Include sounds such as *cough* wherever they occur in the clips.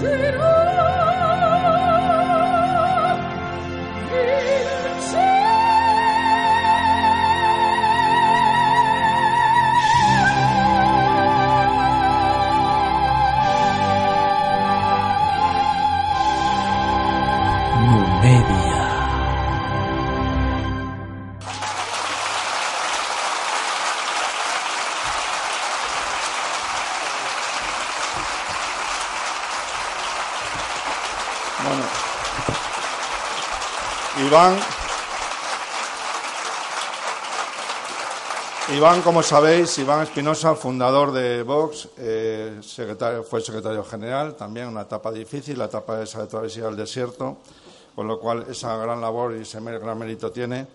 see. Iván. Iván, como sabéis, Iván Espinosa, fundador de Vox, eh, fue secretario general, también una etapa difícil, la etapa de esa travesía del desierto, con lo cual esa gran labor y ese gran mérito tiene.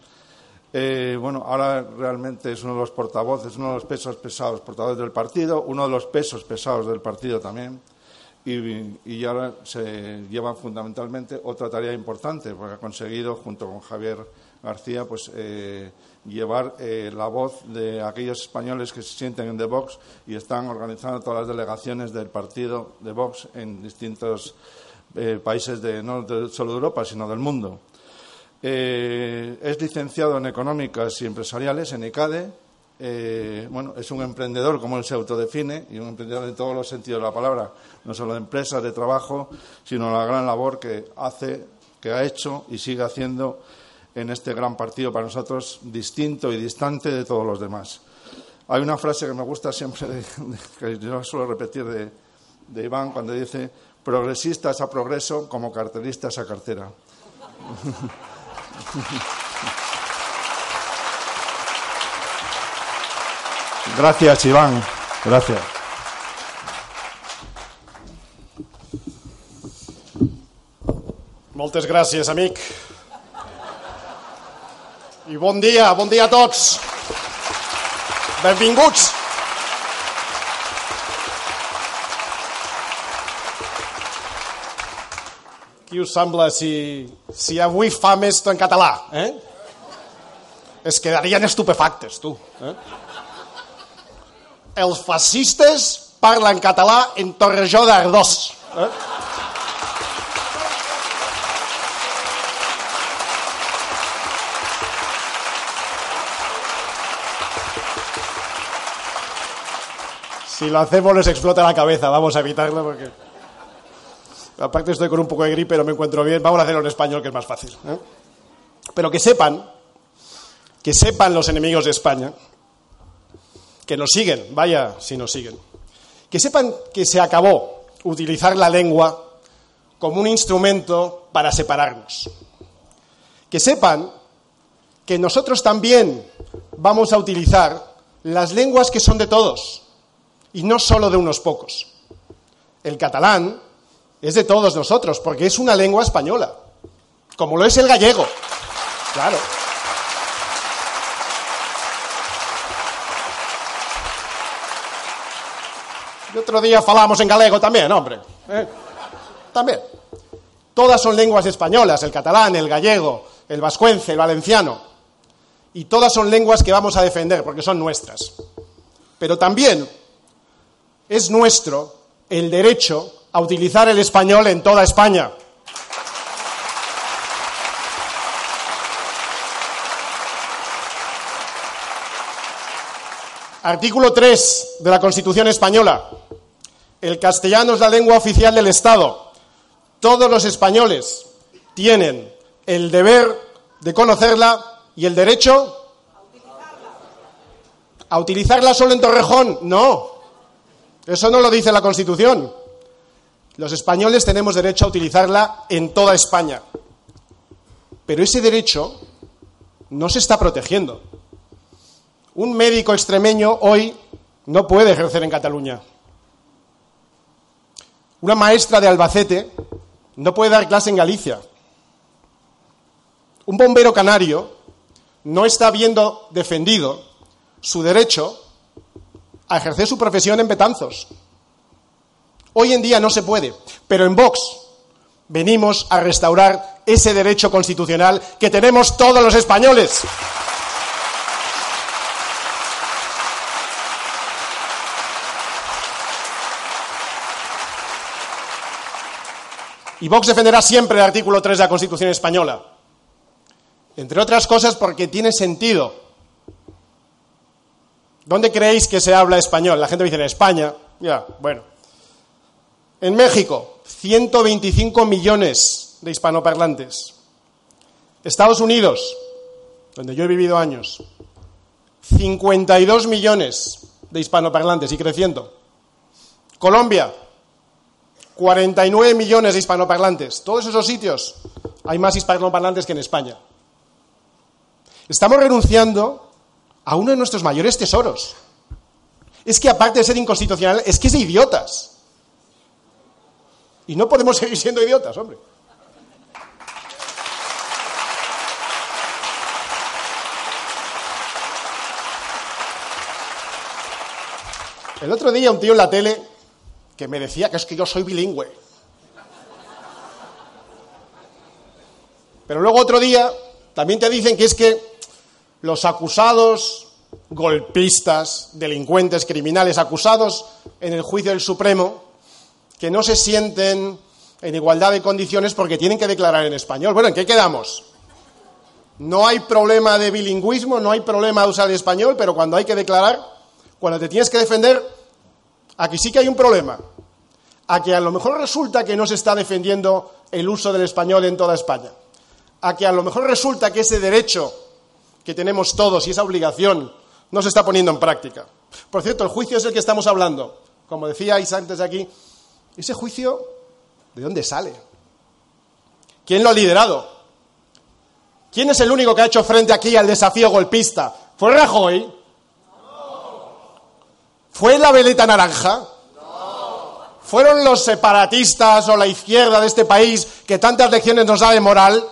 Eh, bueno, ahora realmente es uno de los portavoces, uno de los pesos pesados, portavoces del partido, uno de los pesos pesados del partido también y, ahora se lleva fundamentalmente otra tarea importante, porque ha conseguido, junto con Javier García, pues eh, llevar eh, la voz de aquellos españoles que se sienten en The Vox y están organizando todas las delegaciones del partido de Vox en distintos eh, países, de, no de solo de Europa, sino del mundo. Es licenciado en Económicas y Empresariales en ECADE, eh, bueno, es un emprendedor, como él se autodefine, y un emprendedor en todos los sentidos de la palabra, no solo de empresas, de trabajo, sino la gran labor que hace, que ha hecho y sigue haciendo en este gran partido para nosotros distinto y distante de todos los demás. Hay una frase que me gusta siempre, de, de, que yo suelo repetir de, de Iván, cuando dice, progresistas a progreso como carteristas a cartera. *laughs* Gracias, Iván. Gracias. Moltes gràcies, amic. I bon dia, bon dia a tots. Benvinguts. Qui us sembla si, si avui fa més en català? Eh? Es quedarien estupefactes, tu. Eh? Els fascistes parlen català en Torrejó d'Ardós. Eh? Si lo hacemos les explota la cabeza, vamos a evitarlo porque... Aparte estoy con un poco de gripe, no me encuentro bien, vamos a hacerlo en español que es más fácil. ¿eh? Pero que sepan, que sepan los enemigos de España, que nos siguen, vaya si nos siguen, que sepan que se acabó utilizar la lengua como un instrumento para separarnos. Que sepan que nosotros también vamos a utilizar las lenguas que son de todos y no solo de unos pocos. El catalán es de todos nosotros porque es una lengua española, como lo es el gallego. Claro. Y otro día falamos en galego también, hombre. ¿eh? También. Todas son lenguas españolas, el catalán, el gallego, el vascuence, el valenciano. Y todas son lenguas que vamos a defender porque son nuestras. Pero también es nuestro el derecho a utilizar el español en toda España. Artículo 3 de la Constitución española. El castellano es la lengua oficial del Estado. Todos los españoles tienen el deber de conocerla y el derecho a utilizarla solo en Torrejón. No, eso no lo dice la Constitución. Los españoles tenemos derecho a utilizarla en toda España. Pero ese derecho no se está protegiendo. Un médico extremeño hoy no puede ejercer en Cataluña. Una maestra de Albacete no puede dar clase en Galicia. Un bombero canario no está viendo defendido su derecho a ejercer su profesión en Betanzos. Hoy en día no se puede, pero en Vox venimos a restaurar ese derecho constitucional que tenemos todos los españoles. Y Vox defenderá siempre el artículo 3 de la Constitución española. Entre otras cosas porque tiene sentido. ¿Dónde creéis que se habla español? La gente dice en España. Ya, bueno. En México, 125 millones de hispanoparlantes. Estados Unidos, donde yo he vivido años, 52 millones de hispanoparlantes y creciendo. Colombia, 49 millones de hispanoparlantes. Todos esos sitios hay más hispanoparlantes que en España. Estamos renunciando a uno de nuestros mayores tesoros. Es que aparte de ser inconstitucional, es que es de idiotas. Y no podemos *laughs* seguir siendo idiotas, hombre. El otro día un tío en la tele que me decía que es que yo soy bilingüe. Pero luego otro día también te dicen que es que los acusados, golpistas, delincuentes, criminales acusados en el juicio del Supremo, que no se sienten en igualdad de condiciones porque tienen que declarar en español. Bueno, ¿en qué quedamos? No hay problema de bilingüismo, no hay problema de usar el español, pero cuando hay que declarar, cuando te tienes que defender, Aquí sí que hay un problema. A que a lo mejor resulta que no se está defendiendo el uso del español en toda España. A que a lo mejor resulta que ese derecho que tenemos todos y esa obligación no se está poniendo en práctica. Por cierto, el juicio es el que estamos hablando. Como decíais antes aquí, ese juicio, ¿de dónde sale? ¿Quién lo ha liderado? ¿Quién es el único que ha hecho frente aquí al desafío golpista? ¿Fue Rajoy? ¿Fue la veleta naranja? ¿Fueron los separatistas o la izquierda de este país que tantas lecciones nos da de moral?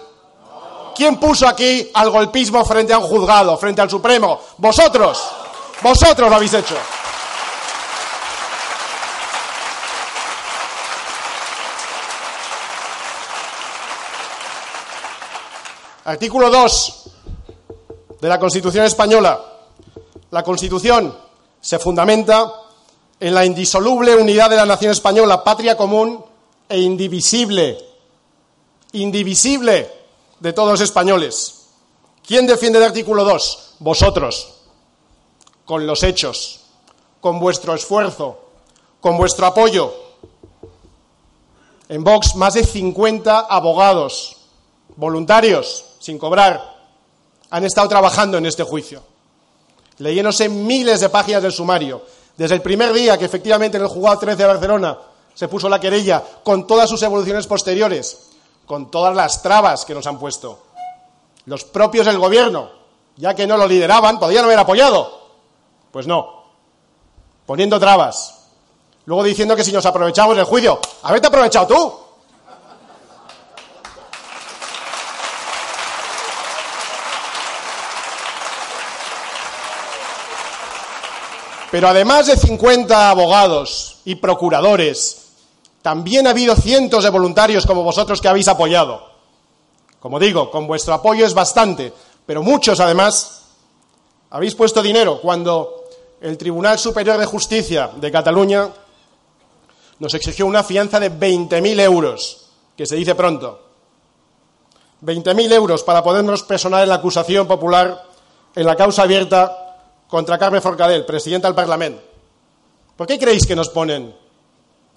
¿Quién puso aquí al golpismo frente a un juzgado, frente al Supremo? Vosotros. Vosotros lo habéis hecho. Artículo 2 de la Constitución española. La Constitución se fundamenta en la indisoluble unidad de la nación española, patria común e indivisible, indivisible de todos los españoles. ¿Quién defiende el artículo 2? Vosotros, con los hechos, con vuestro esfuerzo, con vuestro apoyo. En Vox, más de 50 abogados, voluntarios, sin cobrar, han estado trabajando en este juicio leyéndose miles de páginas del sumario. Desde el primer día que efectivamente en el juzgado 13 de Barcelona se puso la querella, con todas sus evoluciones posteriores, con todas las trabas que nos han puesto. Los propios del gobierno, ya que no lo lideraban, podían haber apoyado. Pues no, poniendo trabas. Luego diciendo que si nos aprovechamos del juicio, haberte aprovechado tú. Pero además de 50 abogados y procuradores, también ha habido cientos de voluntarios como vosotros que habéis apoyado. Como digo, con vuestro apoyo es bastante, pero muchos además habéis puesto dinero cuando el Tribunal Superior de Justicia de Cataluña nos exigió una fianza de 20.000 euros, que se dice pronto. 20.000 euros para podernos personar en la acusación popular en la causa abierta contra Carmen Forcadell, presidenta del Parlamento. ¿Por qué creéis que nos ponen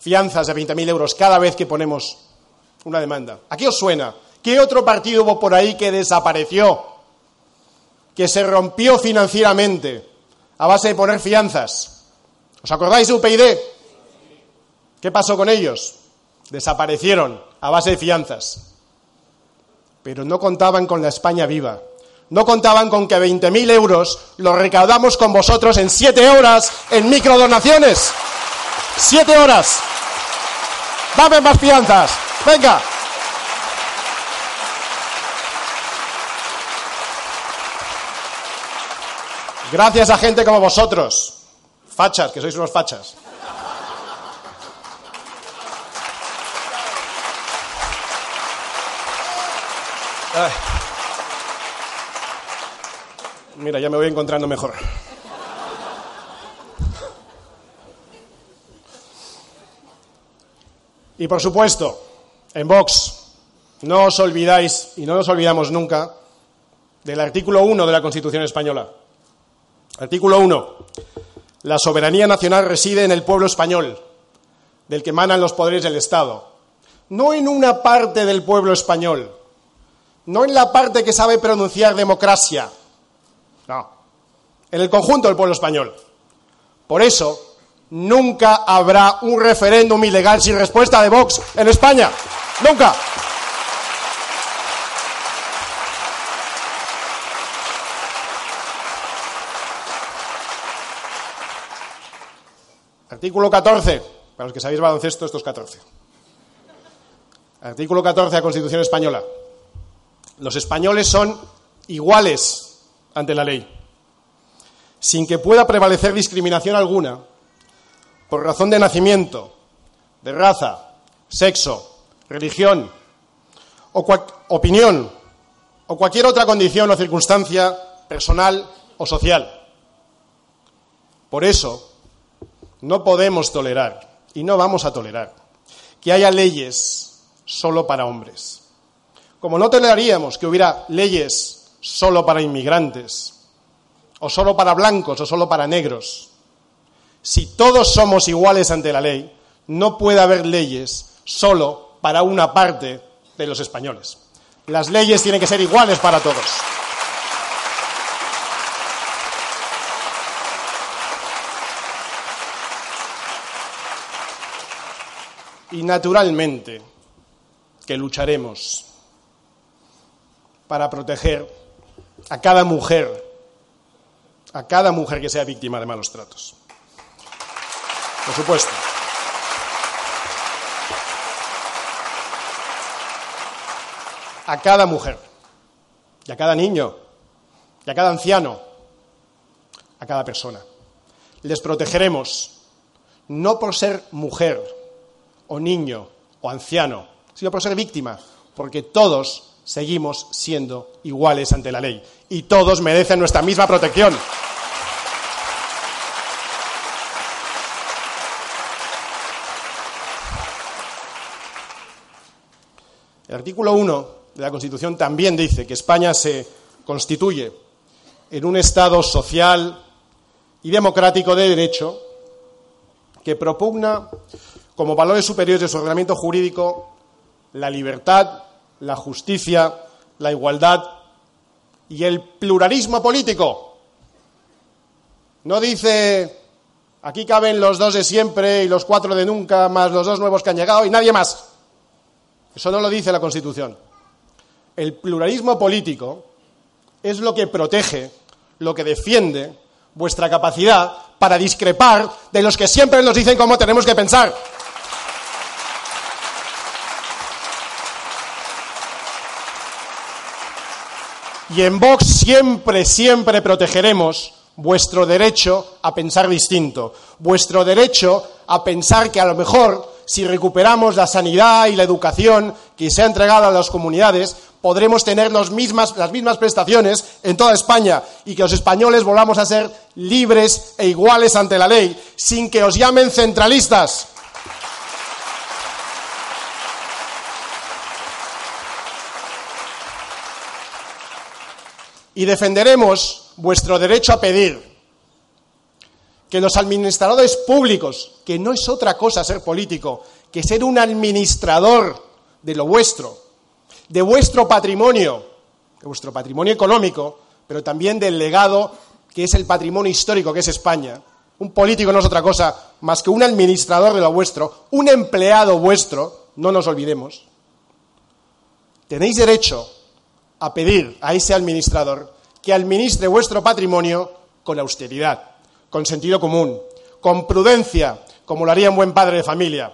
fianzas de 20.000 euros cada vez que ponemos una demanda? ¿A qué os suena? ¿Qué otro partido hubo por ahí que desapareció, que se rompió financieramente a base de poner fianzas? ¿Os acordáis de UPyD? ¿Qué pasó con ellos? Desaparecieron a base de fianzas. Pero no contaban con la España viva, no contaban con que 20.000 euros los recaudamos con vosotros en 7 horas en microdonaciones. 7 horas. Dame más fianzas. Venga. Gracias a gente como vosotros. Fachas, que sois unos fachas. Ay. Mira, ya me voy encontrando mejor. Y por supuesto, en Vox, no os olvidáis, y no nos olvidamos nunca, del artículo 1 de la Constitución española. Artículo 1. La soberanía nacional reside en el pueblo español, del que emanan los poderes del Estado. No en una parte del pueblo español, no en la parte que sabe pronunciar democracia, no, en el conjunto del pueblo español. Por eso, nunca habrá un referéndum ilegal sin respuesta de Vox en España. Nunca. Artículo 14. Para los que sabéis baloncesto, esto es 14. Artículo 14 de la Constitución Española. Los españoles son iguales ante la ley, sin que pueda prevalecer discriminación alguna por razón de nacimiento, de raza, sexo, religión, o opinión, o cualquier otra condición o circunstancia personal o social. Por eso, no podemos tolerar, y no vamos a tolerar, que haya leyes solo para hombres. Como no toleraríamos que hubiera leyes solo para inmigrantes, o solo para blancos, o solo para negros. Si todos somos iguales ante la ley, no puede haber leyes solo para una parte de los españoles. Las leyes tienen que ser iguales para todos. Y naturalmente que lucharemos para proteger a cada mujer, a cada mujer que sea víctima de malos tratos. Por supuesto. A cada mujer, y a cada niño, y a cada anciano, a cada persona. Les protegeremos no por ser mujer, o niño, o anciano, sino por ser víctima, porque todos seguimos siendo iguales ante la ley y todos merecen nuestra misma protección. El artículo 1 de la Constitución también dice que España se constituye en un Estado social y democrático de derecho que propugna como valores superiores de su ordenamiento jurídico la libertad, la justicia, la igualdad y el pluralismo político. No dice aquí caben los dos de siempre y los cuatro de nunca, más los dos nuevos que han llegado y nadie más. Eso no lo dice la Constitución. El pluralismo político es lo que protege, lo que defiende vuestra capacidad para discrepar de los que siempre nos dicen cómo tenemos que pensar. Y en Vox siempre, siempre protegeremos vuestro derecho a pensar distinto, vuestro derecho a pensar que a lo mejor si recuperamos la sanidad y la educación que se ha entregado a las comunidades, podremos tener mismas, las mismas prestaciones en toda España y que los españoles volvamos a ser libres e iguales ante la ley, sin que os llamen centralistas. Y defenderemos vuestro derecho a pedir que los administradores públicos, que no es otra cosa ser político, que ser un administrador de lo vuestro, de vuestro patrimonio, de vuestro patrimonio económico, pero también del legado que es el patrimonio histórico que es España. Un político no es otra cosa más que un administrador de lo vuestro, un empleado vuestro, no nos olvidemos. Tenéis derecho a pedir a ese administrador que administre vuestro patrimonio con austeridad, con sentido común, con prudencia, como lo haría un buen padre de familia.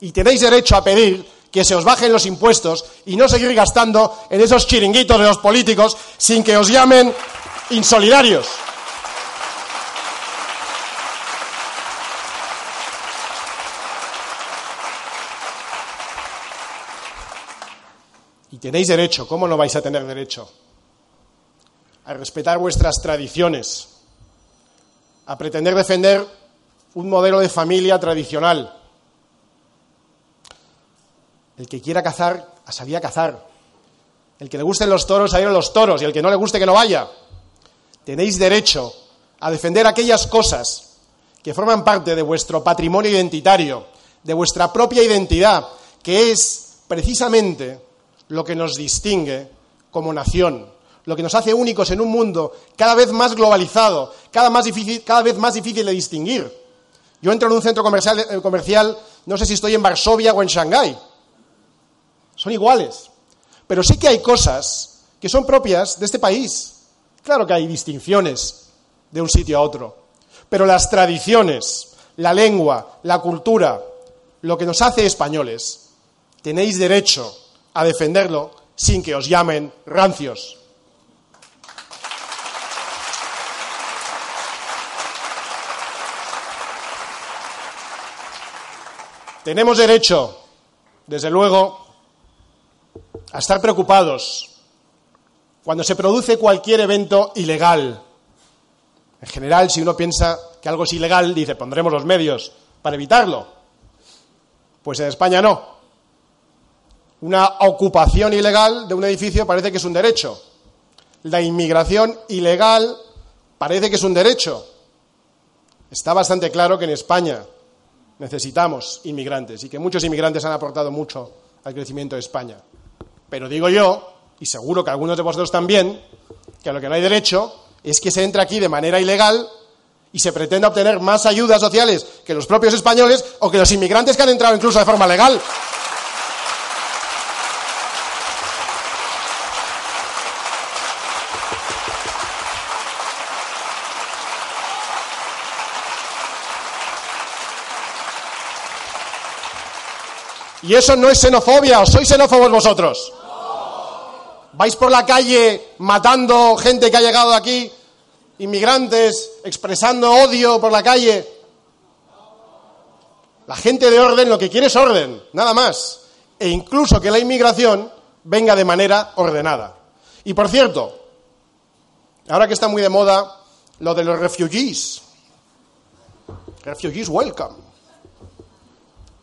Y tenéis derecho a pedir que se os bajen los impuestos y no seguir gastando en esos chiringuitos de los políticos sin que os llamen insolidarios. Tenéis derecho, ¿cómo no vais a tener derecho? A respetar vuestras tradiciones, a pretender defender un modelo de familia tradicional. El que quiera cazar, a salir cazar. El que le gusten los toros, a ir a los toros. Y el que no le guste, que no vaya. Tenéis derecho a defender aquellas cosas que forman parte de vuestro patrimonio identitario, de vuestra propia identidad, que es precisamente lo que nos distingue como nación, lo que nos hace únicos en un mundo cada vez más globalizado, cada, vez más difícil de distinguir. Yo entro en un centro comercial, eh, comercial, no sé si estoy en Varsovia o en Shanghái. Son iguales. Pero sí que hay cosas que son propias de este país. Claro que hay distinciones de un sitio a otro. Pero las tradiciones, la lengua, la cultura, lo que nos hace españoles, tenéis derecho a defenderlo sin que os llamen rancios. Tenemos derecho, desde luego, a estar preocupados cuando se produce cualquier evento ilegal. En general, si uno piensa que algo es ilegal, dice, pondremos los medios para evitarlo. Pues en España no una ocupación ilegal de un edificio parece que es un derecho. La inmigración ilegal parece que es un derecho. Está bastante claro que en España necesitamos inmigrantes y que muchos inmigrantes han aportado mucho al crecimiento de España. Pero digo yo, y seguro que algunos de vosotros también, que a lo que no hay derecho es que se entre aquí de manera ilegal y se pretenda obtener más ayudas sociales que los propios españoles o que los inmigrantes que han entrado incluso de forma legal. Y eso no es xenofobia, ¿o sois xenófobos vosotros? ¿Vais por la calle matando gente que ha llegado aquí, inmigrantes, expresando odio por la calle? La gente de orden lo que quiere es orden, nada más. E incluso que la inmigración venga de manera ordenada. Y por cierto, ahora que está muy de moda lo de los refugees, refugees welcome,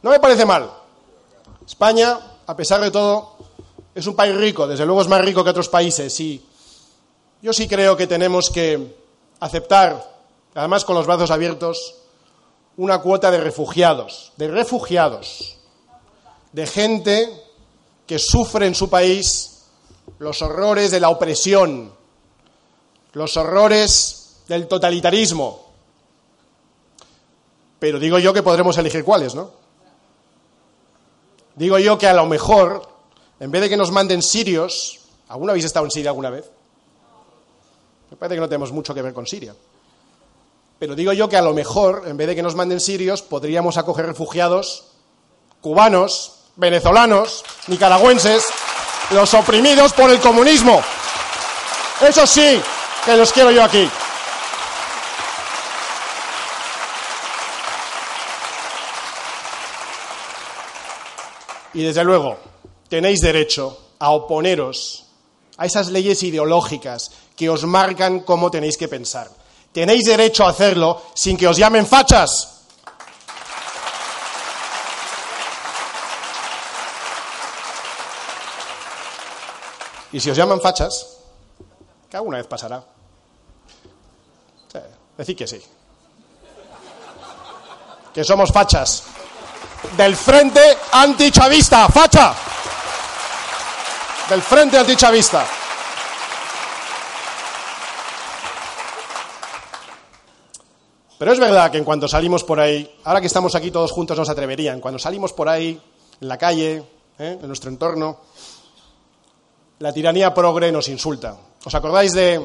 no me parece mal. España, a pesar de todo, es un país rico, desde luego es más rico que otros países y yo sí creo que tenemos que aceptar, además con los brazos abiertos, una cuota de refugiados, de refugiados, de gente que sufre en su país los horrores de la opresión, los horrores del totalitarismo. Pero digo yo que podremos elegir cuáles, ¿no? Digo yo que a lo mejor, en vez de que nos manden sirios, ¿alguno habéis estado en Siria alguna vez? Me parece que no tenemos mucho que ver con Siria. Pero digo yo que a lo mejor, en vez de que nos manden sirios, podríamos acoger refugiados cubanos, venezolanos, nicaragüenses, los oprimidos por el comunismo. Eso sí, que los quiero yo aquí. Y desde luego, tenéis derecho a oponeros a esas leyes ideológicas que os marcan cómo tenéis que pensar. Tenéis derecho a hacerlo sin que os llamen fachas. Y si os llaman fachas, que alguna vez pasará. decid que sí. Que somos fachas del Frente Antichavista, facha, del Frente Antichavista. Pero es verdad que en cuanto salimos por ahí, ahora que estamos aquí todos juntos nos atreverían, cuando salimos por ahí, en la calle, ¿eh? en nuestro entorno, la tiranía progre nos insulta. ¿Os acordáis de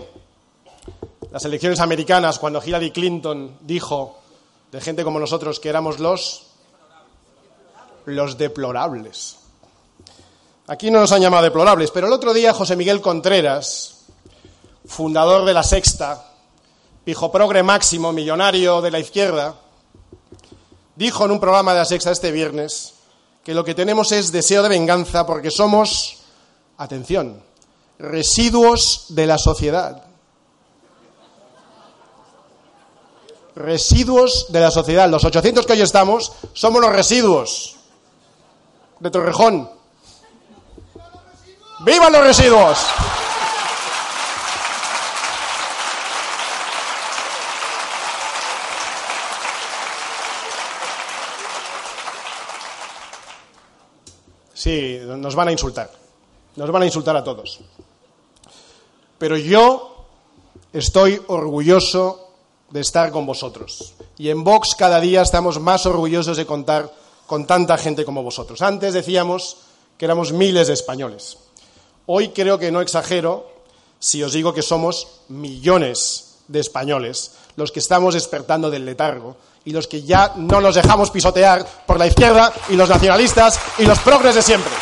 las elecciones americanas, cuando Hillary Clinton dijo de gente como nosotros que éramos los los deplorables. Aquí no nos han llamado deplorables, pero el otro día José Miguel Contreras, fundador de La Sexta, pijo progre máximo, millonario de la izquierda, dijo en un programa de La Sexta este viernes que lo que tenemos es deseo de venganza porque somos, atención, residuos de la sociedad. Residuos de la sociedad. Los 800 que hoy estamos somos los residuos de Torrejón. ¡Viva los residuos! Sí, nos van a insultar. Nos van a insultar a todos. Pero yo estoy orgulloso de estar con vosotros. Y en Vox cada día estamos más orgullosos de contar con tanta gente como vosotros. Antes decíamos que éramos miles de españoles. Hoy creo que no exagero si os digo que somos millones de españoles los que estamos despertando del letargo y los que ya no nos dejamos pisotear por la izquierda y los nacionalistas y los progres de siempre.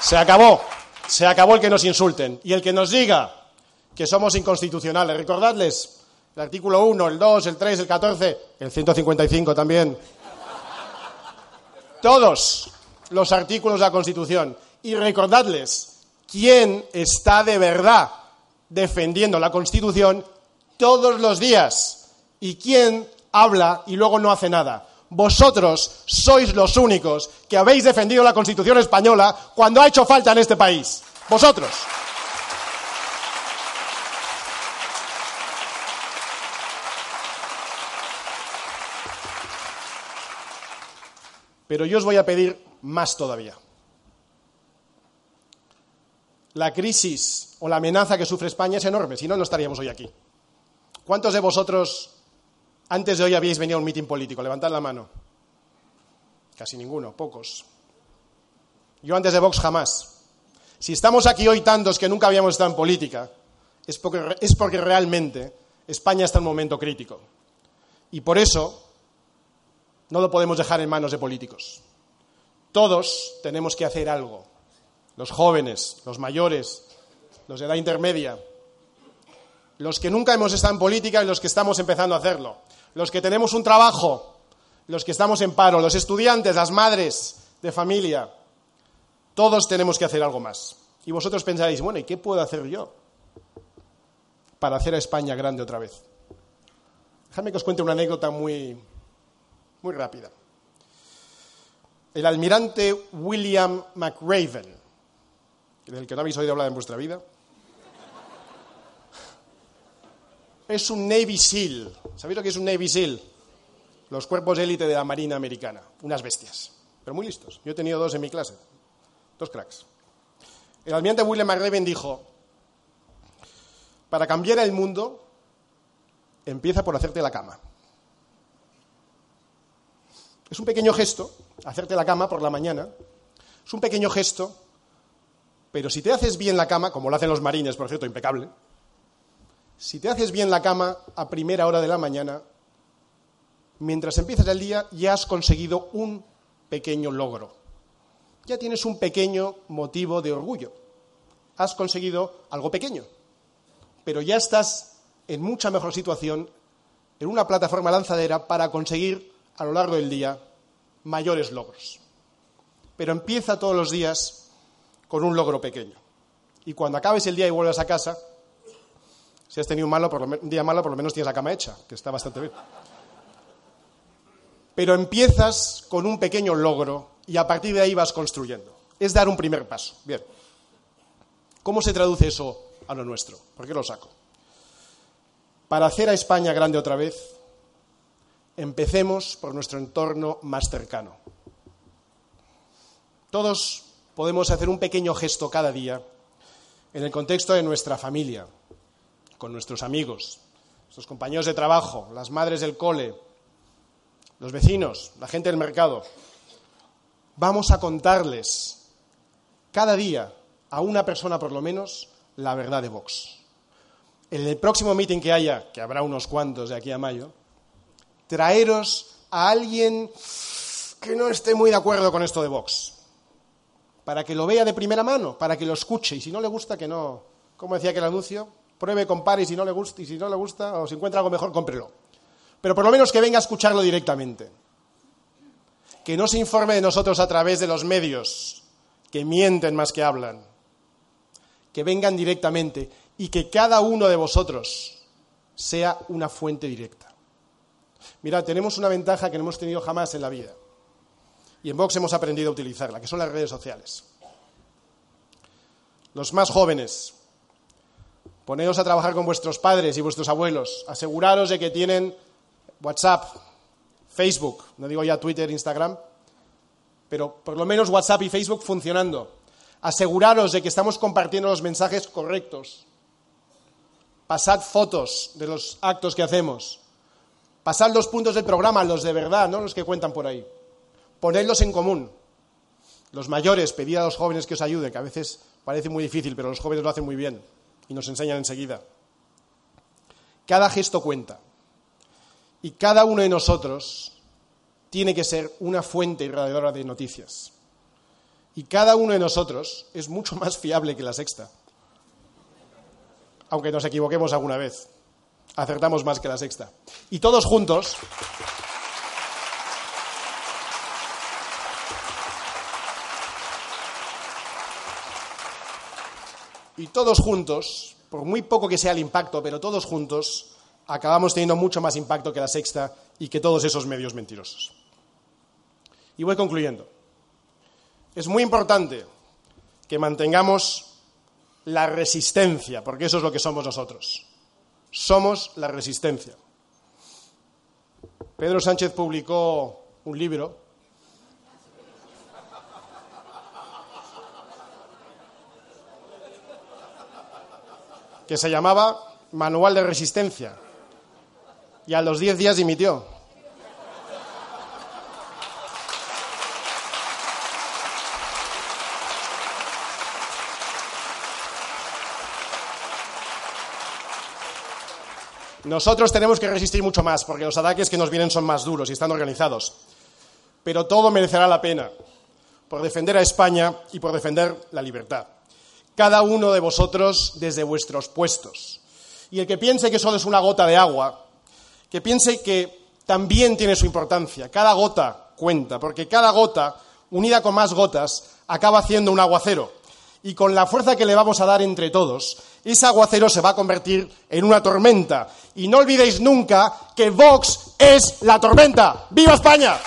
Se acabó, se acabó el que nos insulten y el que nos diga que somos inconstitucionales. Recordadles el artículo 1, el 2, el 3, el 14, el 155 también. Todos los artículos de la Constitución. Y recordadles quién está de verdad defendiendo la Constitución todos los días y quién habla y luego no hace nada. Vosotros sois los únicos que habéis defendido la Constitución española cuando ha hecho falta en este país. Vosotros. Pero yo os voy a pedir más todavía. La crisis o la amenaza que sufre España es enorme, si no, no estaríamos hoy aquí. ¿Cuántos de vosotros antes de hoy habéis venido a un mitin político? Levantad la mano. Casi ninguno, pocos. Yo antes de Vox jamás. Si estamos aquí hoy tantos que nunca habíamos estado en política, es porque, es porque realmente España está en un momento crítico. Y por eso no lo podemos dejar en manos de políticos. Todos tenemos que hacer algo. Los jóvenes, los mayores, los de edad intermedia, los que nunca hemos estado en política y los que estamos empezando a hacerlo, los que tenemos un trabajo, los que estamos en paro, los estudiantes, las madres de familia. Todos tenemos que hacer algo más. Y vosotros pensaréis, bueno, ¿y qué puedo hacer yo para hacer a España grande otra vez? Déjame que os cuente una anécdota muy, muy rápida. El almirante William McRaven, del que no habéis oído hablar en vuestra vida, es un Navy SEAL. ¿Sabéis lo que es un Navy SEAL? Los cuerpos élite de la Marina Americana. Unas bestias, pero muy listos. Yo he tenido dos en mi clase, dos cracks. El almirante William McRaven dijo, para cambiar el mundo, empieza por hacerte la cama. Es un pequeño gesto, hacerte la cama por la mañana. Es un pequeño gesto, pero si te haces bien la cama, como lo hacen los marines, por cierto, impecable, si te haces bien la cama a primera hora de la mañana, mientras empiezas el día ya has conseguido un pequeño logro. Ya tienes un pequeño motivo de orgullo. Has conseguido algo pequeño, pero ya estás en mucha mejor situación, en una plataforma lanzadera para conseguir a lo largo del día mayores logros. Pero empieza todos los días con un logro pequeño. Y cuando acabes el día y vuelvas a casa, si has tenido un, malo, un día malo, por lo menos tienes la cama hecha, que está bastante bien. Pero empiezas con un pequeño logro y a partir de ahí vas construyendo. Es dar un primer paso. Bien. ¿Cómo se traduce eso a lo nuestro? ¿Por qué lo saco? Para hacer a España grande otra vez, empecemos por nuestro entorno más cercano. Todos podemos hacer un pequeño gesto cada día en el contexto de nuestra familia, con nuestros amigos, nuestros compañeros de trabajo, las madres del cole, los vecinos, la gente del mercado, vamos a contarles cada día a una persona por lo menos la verdad de Vox. En el próximo meeting que haya, que habrá unos cuantos de aquí a mayo, traeros a alguien que no esté muy de acuerdo con esto de Vox, para que lo vea de primera mano, para que lo escuche. Y si no le gusta que no, como decía que el anuncio, pruebe, compare y si no le gusta y si no le gusta o si encuentra algo mejor, cómprelo. Pero por lo menos que venga a escucharlo directamente. Que no se informe de nosotros a través de los medios, que mienten más que hablan. Que vengan directamente y que cada uno de vosotros sea una fuente directa. Mirad, tenemos una ventaja que no hemos tenido jamás en la vida. Y en Vox hemos aprendido a utilizarla, que son las redes sociales. Los más jóvenes, poneos a trabajar con vuestros padres y vuestros abuelos. Aseguraros de que tienen WhatsApp, Facebook, no digo ya Twitter, Instagram, pero por lo menos WhatsApp y Facebook funcionando. Aseguraros de que estamos compartiendo los mensajes correctos. Pasad fotos de los actos que hacemos. Pasad los puntos del programa, los de verdad, no los que cuentan por ahí. Ponedlos en común. Los mayores, pedid a los jóvenes que os ayuden, que a veces parece muy difícil, pero los jóvenes lo hacen muy bien y nos enseñan enseguida. Cada gesto cuenta. Y cada uno de nosotros tiene que ser una fuente irradiadora de noticias. Y cada uno de nosotros es mucho más fiable que la sexta. Aunque nos equivoquemos alguna vez. Acertamos más que la sexta. Y todos juntos. Y todos juntos, por muy poco que sea el impacto, pero todos juntos, acabamos teniendo mucho más impacto que la sexta y que todos esos medios mentirosos. Y voy concluyendo. Es muy importante que mantengamos la resistencia, porque eso es lo que somos nosotros. Somos la resistencia. Pedro Sánchez publicó un libro que se llamaba Manual de Resistencia y a los diez días dimitió. Nosotros tenemos que resistir mucho más, porque los ataques que nos vienen son más duros y están organizados. Pero todo merecerá la pena por defender a España y por defender la libertad. Cada uno de vosotros desde vuestros puestos. Y el que piense que solo es una gota de agua, que piense que también tiene su importancia. Cada gota cuenta, porque cada gota, unida con más gotas, acaba haciendo un aguacero. Y con la fuerza que le vamos a dar entre todos, ese aguacero se va a convertir en una tormenta. Y no olvidéis nunca que Vox es la tormenta. ¡Viva España!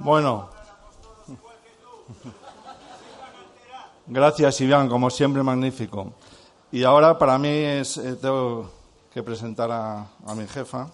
Bueno. Gracias, Iván, como siempre, magnífico. Y ahora para mí es, eh, tengo que presentar a, mi jefa.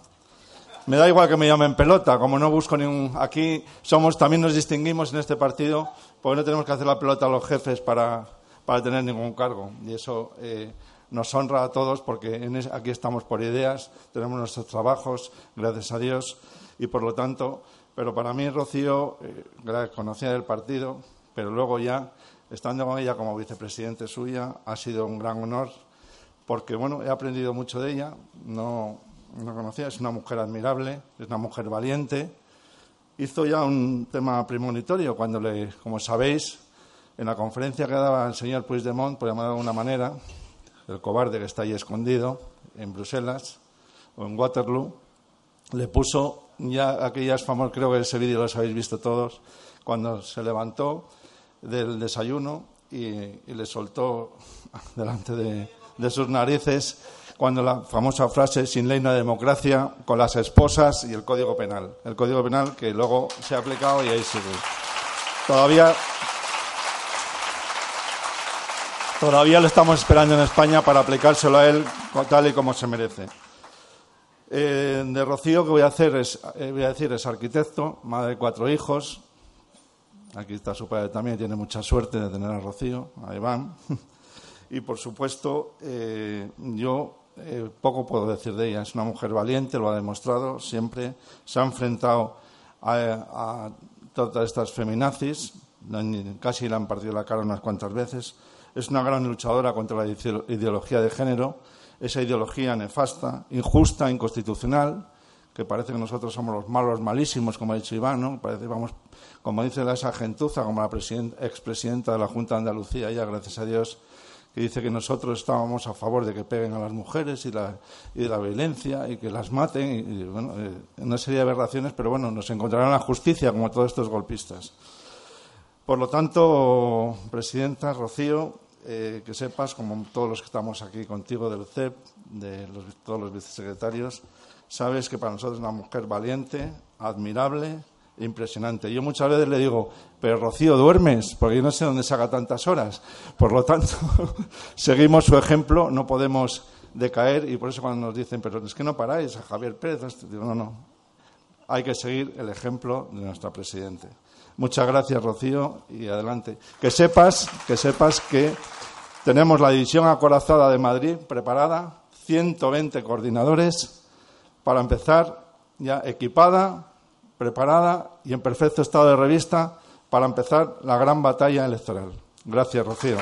Me da igual que me llamen pelota, como no busco ningún. Aquí somos, también nos distinguimos en este partido, porque no tenemos que hacer la pelota a los jefes para, para tener ningún cargo. Y eso eh, nos honra a todos, porque aquí estamos por ideas, tenemos nuestros trabajos, gracias a Dios, y por lo tanto pero para mí, Rocío, eh, conocía del partido, pero luego ya, estando con ella como vicepresidente suya, ha sido un gran honor, porque bueno, he aprendido mucho de ella, no, no conocía, es una mujer admirable, es una mujer valiente. Hizo ya un tema premonitorio cuando le, como sabéis, en la conferencia que daba el señor Puigdemont, por llamarlo de alguna manera, el cobarde que está ahí escondido en Bruselas o en Waterloo, le puso ya aquellas creo que ese vídeo lo habéis visto todos, cuando se levantó del desayuno y, le soltó *laughs* delante de, sus narices cuando la famosa frase sin ley no hay democracia con las esposas y el Código Penal. El Código Penal que luego se ha aplicado y ahí sigue. Todavía Todavía lo estamos esperando en España para aplicárselo a él tal y como se merece. Eh, de Rocío, que voy a hacer es, eh, voy a decir, es arquitecto, madre de cuatro hijos. Aquí está su padre también, tiene mucha suerte de tener a Rocío, a Iván. *laughs* Y por supuesto, eh, yo poco puedo decir de ella. Es una mujer valiente, lo ha demostrado, siempre se ha enfrentado a, a todas estas feminazis, casi le han partido la cara unas cuantas veces es una gran luchadora contra la ideología de género, esa ideología nefasta, injusta, inconstitucional, que parece que nosotros somos los malos malísimos, como ha dicho Iván, ¿no? Parece, vamos, como dice esa gentuza, como la expresidenta de la Junta de Andalucía, ya gracias a Dios, que dice que nosotros estábamos a favor de que peguen a las mujeres y, la, de la violencia y que las maten, y, bueno, eh, una serie de aberraciones, pero bueno, nos encontrarán la justicia como todos estos golpistas. Por lo tanto, Presidenta Rocío, eh, que sepas, como todos los que estamos aquí contigo del CEP, de todos los vicesecretarios, sabes que para nosotros es una mujer valiente, admirable impresionante. Yo muchas veces le digo, pero Rocío, duermes, porque yo no sé dónde saca tantas horas. Por lo tanto, *laughs* seguimos su ejemplo, no podemos decaer y por eso cuando nos dicen, pero es que no paráis a Javier Pérez, digo, no, no, hay que seguir el ejemplo de nuestra Presidente. Muchas gracias, Rocío, y adelante. Que sepas, que sepas que tenemos la división acorazada de Madrid preparada, 120 coordinadores para empezar ya equipada, preparada y en perfecto estado de revista para empezar la gran batalla electoral. Gracias, Rocío.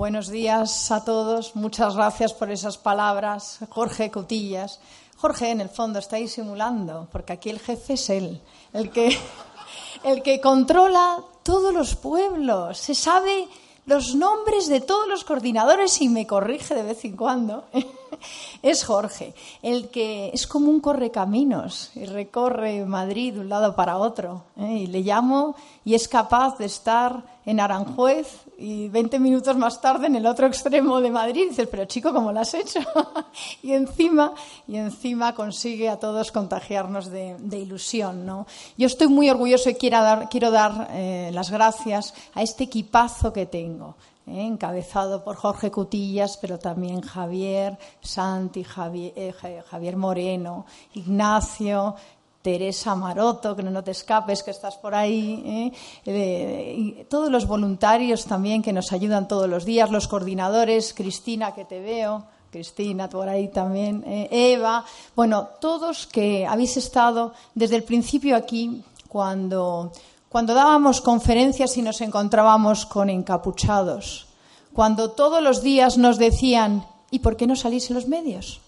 Buenos días a todos. Muchas gracias por esas palabras. Jorge Cotillas. Jorge, en el fondo, está simulando, porque aquí el jefe es él, el que, *laughs* el que controla todos los pueblos. Se sabe los nombres de todos los coordinadores y me corrige de vez en cuando. *laughs* es Jorge, el que es como un correcaminos y recorre Madrid de un lado para otro. ¿eh? Y le llamo y es capaz de estar en Aranjuez y 20 minutos más tarde en el otro extremo de Madrid. dices, pero chico, ¿cómo lo has hecho? *laughs* y encima, y encima consigue a todos contagiarnos de, ilusión. ¿no? Yo estoy muy orgulloso y quiero dar, quiero dar eh, las gracias a este equipazo que tengo. ¿eh? encabezado por Jorge Cutillas, pero también Javier, Santi, eh, Javier Moreno, Ignacio, Teresa Maroto, que no te escapes, que estás por ahí, ¿eh? y todos los voluntarios también que nos ayudan todos los días, los coordinadores, Cristina, que te veo, Cristina por ahí también, ¿eh? Eva, bueno, todos que habéis estado desde el principio aquí, cuando, cuando dábamos conferencias y nos encontrábamos con encapuchados, cuando todos los días nos decían, ¿y por qué no salís en los medios?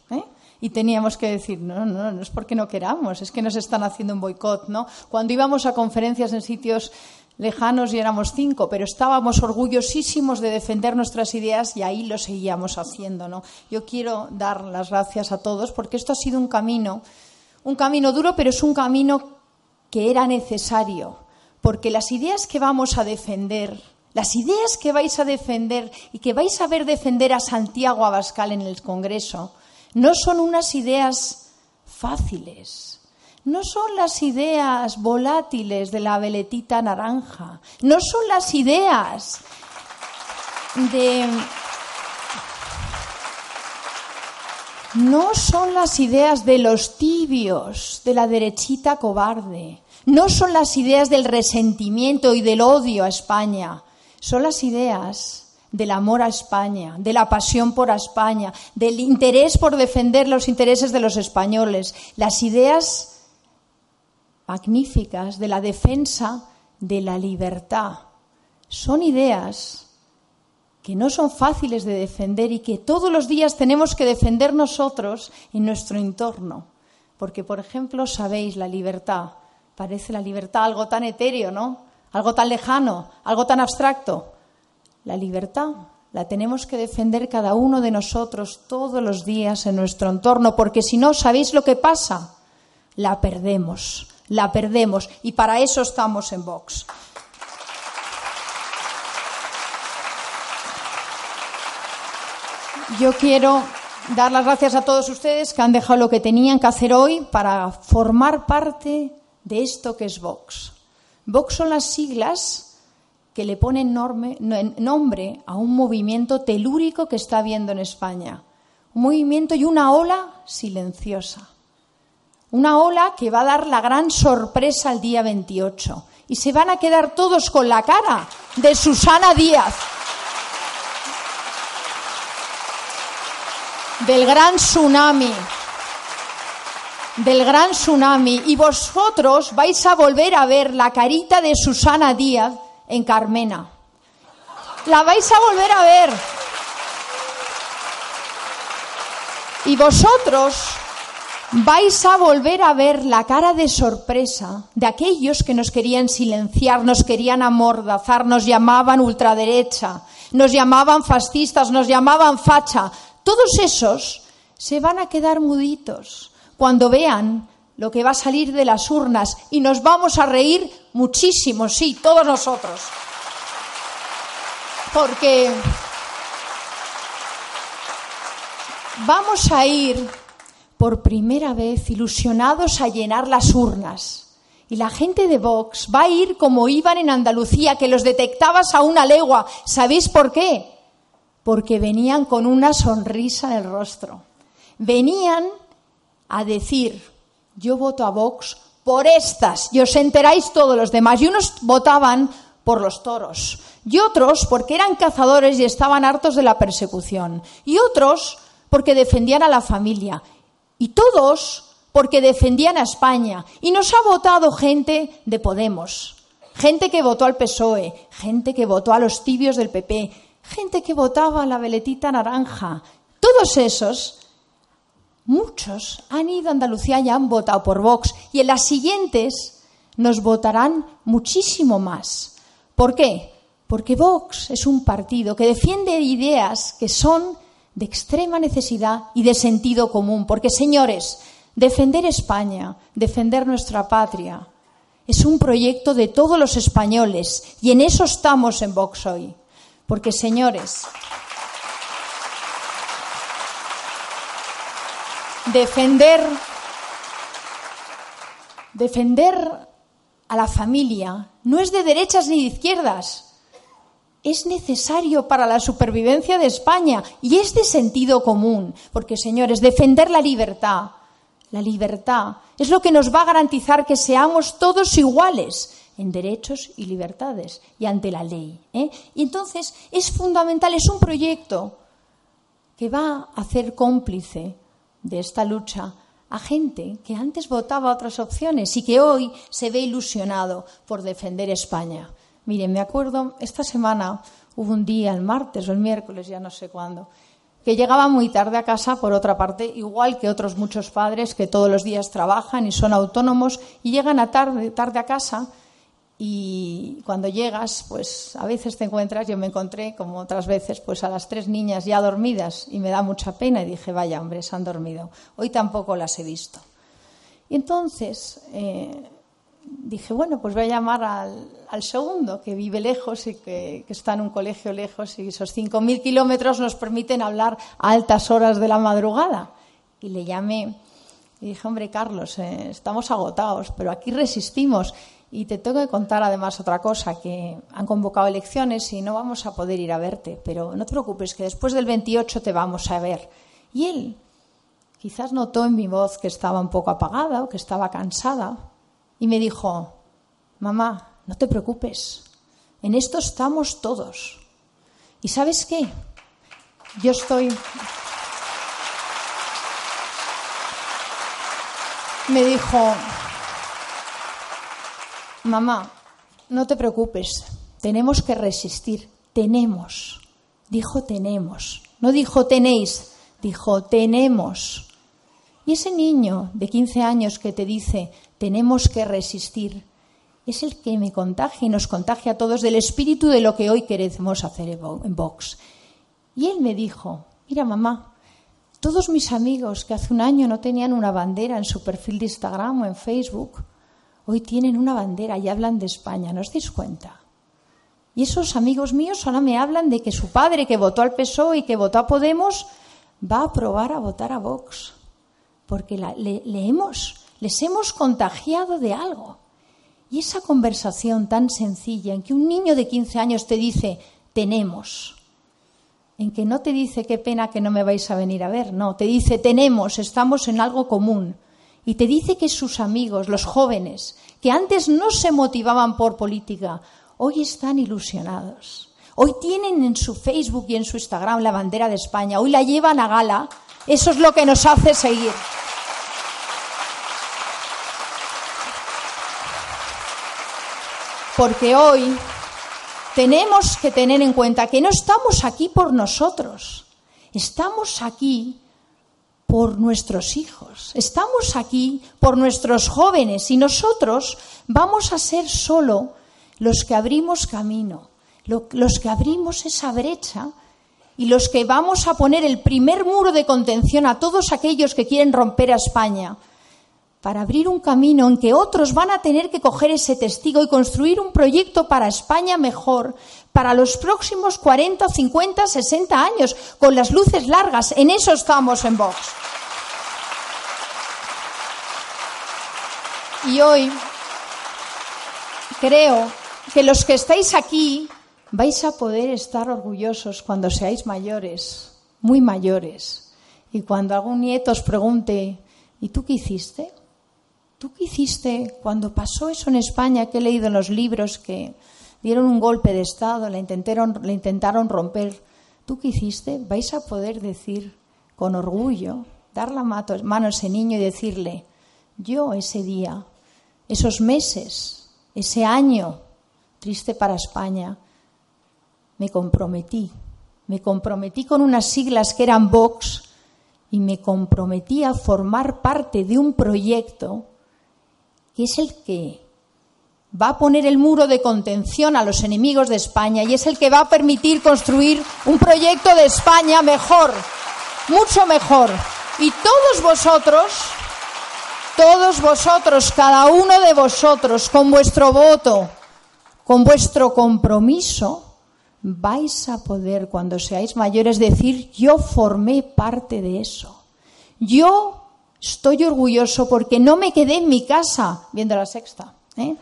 Y teníamos que decir, no, no, no es porque no queramos, es que nos están haciendo un boicot, ¿no? Cuando íbamos a conferencias en sitios lejanos y éramos cinco, pero estábamos orgullosísimos de defender nuestras ideas y ahí lo seguíamos haciendo, ¿no? Yo quiero dar las gracias a todos porque esto ha sido un camino, un camino duro, pero es un camino que era necesario, porque las ideas que vamos a defender, las ideas que vais a defender y que vais a ver defender a Santiago Abascal en el Congreso, no son unas ideas fáciles, no son las ideas volátiles de la veletita naranja, no son las ideas de... No son las ideas de los tibios, de la derechita cobarde. No son las ideas del resentimiento y del odio a España. Son las ideas del amor a España, de la pasión por España, del interés por defender los intereses de los españoles, las ideas magníficas de la defensa de la libertad. Son ideas que no son fáciles de defender y que todos los días tenemos que defender nosotros en nuestro entorno. Porque, por ejemplo, sabéis, la libertad Parece la libertad algo tan etéreo, ¿no? Algo tan lejano, algo tan abstracto. La libertad la tenemos que defender cada uno de nosotros todos los días en nuestro entorno, porque si no, ¿sabéis lo que pasa? La perdemos, la perdemos, y para eso estamos en Vox. Yo quiero dar las gracias a todos ustedes que han dejado lo que tenían que hacer hoy para formar parte de esto que es Vox. Vox son las siglas que le ponen nombre a un movimiento telúrico que está habiendo en España. Un movimiento y una ola silenciosa. Una ola que va a dar la gran sorpresa el día 28. Y se van a quedar todos con la cara de Susana Díaz. Del gran tsunami del gran tsunami y vosotros vais a volver a ver la carita de Susana Díaz en Carmena. La vais a volver a ver. Y vosotros vais a volver a ver la cara de sorpresa de aquellos que nos querían silenciar, nos querían amordazar, nos llamaban ultraderecha, nos llamaban fascistas, nos llamaban facha. Todos esos se van a quedar muditos cuando vean lo que va a salir de las urnas y nos vamos a reír muchísimo, sí, todos nosotros. Porque vamos a ir por primera vez ilusionados a llenar las urnas. Y la gente de Vox va a ir como iban en Andalucía, que los detectabas a una legua. ¿Sabéis por qué? Porque venían con una sonrisa en el rostro. Venían a decir, yo voto a Vox por estas, y os enteráis todos los demás. Y unos votaban por los toros, y otros porque eran cazadores y estaban hartos de la persecución, y otros porque defendían a la familia, y todos porque defendían a España. Y nos ha votado gente de Podemos, gente que votó al PSOE, gente que votó a los tibios del PP, gente que votaba a la veletita naranja. Todos esos Muchos han ido a Andalucía y han votado por Vox y en las siguientes nos votarán muchísimo más. ¿Por qué? Porque Vox es un partido que defiende ideas que son de extrema necesidad y de sentido común. Porque, señores, defender España, defender nuestra patria, es un proyecto de todos los españoles y en eso estamos en Vox hoy. Porque, señores, defender, defender a la familia no es de derechas ni de izquierdas. Es necesario para la supervivencia de España y es de sentido común, porque señores, defender la libertad, la libertad es lo que nos va a garantizar que seamos todos iguales en derechos y libertades y ante la ley. ¿eh? Y entonces es fundamental, es un proyecto que va a hacer cómplice de esta lucha a gente que antes votaba otras opciones y que hoy se ve ilusionado por defender España. Miren, me acuerdo, esta semana hubo un día, el martes o el miércoles, ya no sé cuándo, que llegaba muy tarde a casa, por otra parte, igual que otros muchos padres que todos los días trabajan y son autónomos y llegan a tarde, tarde a casa y cuando llegas, pues a veces te encuentras, yo me encontré como otras veces, pues a las tres niñas ya dormidas y me da mucha pena y dije, vaya hombre, se han dormido. Hoy tampoco las he visto. Y entonces eh, dije, bueno, pues voy a llamar al, segundo, que vive lejos y que, está en un colegio lejos y esos 5.000 kilómetros nos permiten hablar a altas horas de la madrugada. Y le llamé y dije, hombre, Carlos, eh, estamos agotados, pero aquí resistimos. Y te tengo que contar además otra cosa, que han convocado elecciones y no vamos a poder ir a verte, pero no te preocupes, que después del 28 te vamos a ver. Y él quizás notó en mi voz que estaba un poco apagada o que estaba cansada y me dijo, mamá, no te preocupes, en esto estamos todos. ¿Y sabes qué? Yo estoy... Me dijo, mamá, no te preocupes, tenemos que resistir, tenemos. Dijo tenemos, no dijo tenéis, dijo tenemos. Y ese niño de 15 años que te dice tenemos que resistir. Es el que me contagia y nos contagia a todos del espíritu de lo que hoy queremos hacer en Vox. Y él me dijo, mira mamá, todos mis amigos que hace un año no tenían una bandera en su perfil de Instagram o en Facebook, hoy tienen una bandera y hablan de España, ¿no os dais cuenta? Y esos amigos míos ahora me hablan de que su padre, que votó al PSOE y que votó a Podemos, va a probar a votar a Vox, porque le, hemos, les hemos contagiado de algo. Y esa conversación tan sencilla en que un niño de 15 años te dice, tenemos, en que no te dice qué pena que no me vais a venir a ver, no, te dice tenemos, estamos en algo común. Y te dice que sus amigos, los jóvenes, que antes no se motivaban por política, hoy están ilusionados. Hoy tienen en su Facebook y en su Instagram la bandera de España, hoy la llevan a gala. Eso es lo que nos hace seguir. Porque hoy tenemos que tener en cuenta que no estamos aquí por nosotros, estamos aquí por nuestros hijos, estamos aquí por nuestros jóvenes y nosotros vamos a ser solo los que abrimos camino, los que abrimos esa brecha y los que vamos a poner el primer muro de contención a todos aquellos que quieren romper a España para abrir un camino en que otros van a tener que coger ese testigo y construir un proyecto para España mejor, para los próximos 40, 50, 60 años, con las luces largas. En eso estamos en Vox. Y hoy creo que los que estáis aquí vais a poder estar orgullosos cuando seáis mayores, muy mayores, y cuando algún nieto os pregunte, ¿y tú qué hiciste? ¿Tú qué hiciste cuando pasó eso en España que he leído en los libros que dieron un golpe de Estado, la intentaron, intentaron romper? ¿Tú qué hiciste? Vais a poder decir con orgullo, dar la mano a ese niño y decirle, yo ese día, esos meses, ese año triste para España, me comprometí, me comprometí con unas siglas que eran Vox y me comprometí a formar parte de un proyecto que es el que va a poner el muro de contención a los enemigos de España y es el que va a permitir construir un proyecto de España mejor, mucho mejor. Y todos vosotros, todos vosotros, cada uno de vosotros, con vuestro voto, con vuestro compromiso, vais a poder, cuando seáis mayores, decir, yo formé parte de eso. Yo Estoy orgulloso porque no me quedé en mi casa viendo la sexta, ¿eh?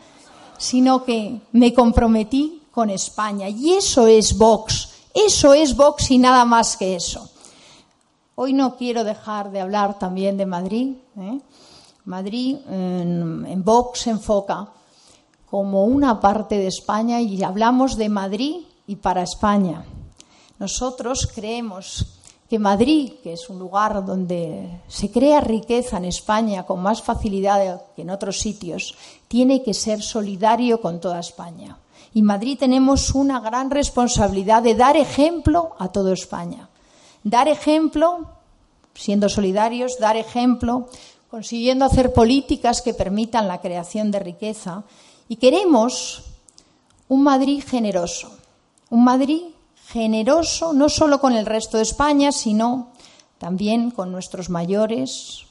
Sino que me comprometí con España. Y eso es Vox. Eso es Vox y nada más que eso. Hoy no quiero dejar de hablar también de Madrid. ¿eh? Madrid en, en Vox se enfoca como una parte de España y hablamos de Madrid y para España. Nosotros creemos que Madrid, que es un lugar donde se crea riqueza en España con más facilidad que en otros sitios, tiene que ser solidario con toda España. Y Madrid tenemos una gran responsabilidad de dar ejemplo a toda España. Dar ejemplo, siendo solidarios, dar ejemplo, consiguiendo hacer políticas que permitan la creación de riqueza. Y queremos un Madrid generoso, un Madrid generoso no solo con el resto de España, sino también con nuestros mayores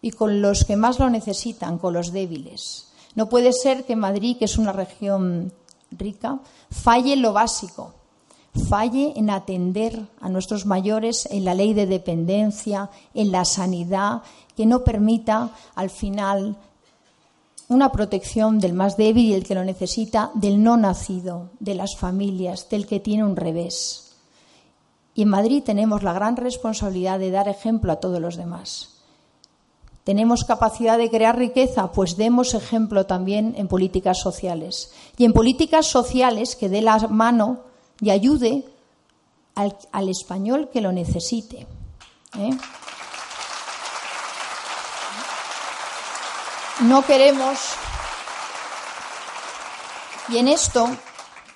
y con los que más lo necesitan, con los débiles. No puede ser que Madrid, que es una región rica, falle en lo básico, falle en atender a nuestros mayores en la ley de dependencia, en la sanidad, que no permita al final una protección del más débil y el que lo necesita, del no nacido, de las familias, del que tiene un revés. Y en Madrid tenemos la gran responsabilidad de dar ejemplo a todos los demás. ¿Tenemos capacidad de crear riqueza? Pues demos ejemplo también en políticas sociales. Y en políticas sociales que dé la mano y ayude al, español que lo necesite. ¿eh? No queremos. Y en esto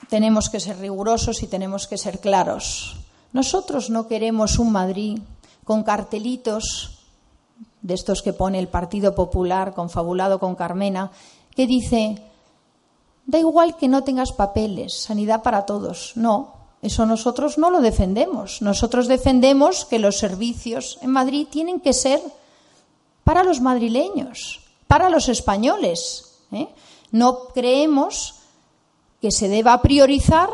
tenemos que ser rigurosos y tenemos que ser claros. Nosotros no queremos un Madrid con cartelitos de estos que pone el Partido Popular, confabulado con Carmena, que dice, da igual que no tengas papeles, sanidad para todos. No, eso nosotros no lo defendemos. Nosotros defendemos que los servicios en Madrid tienen que ser para los madrileños, para los españoles. ¿eh? No creemos que se deba priorizar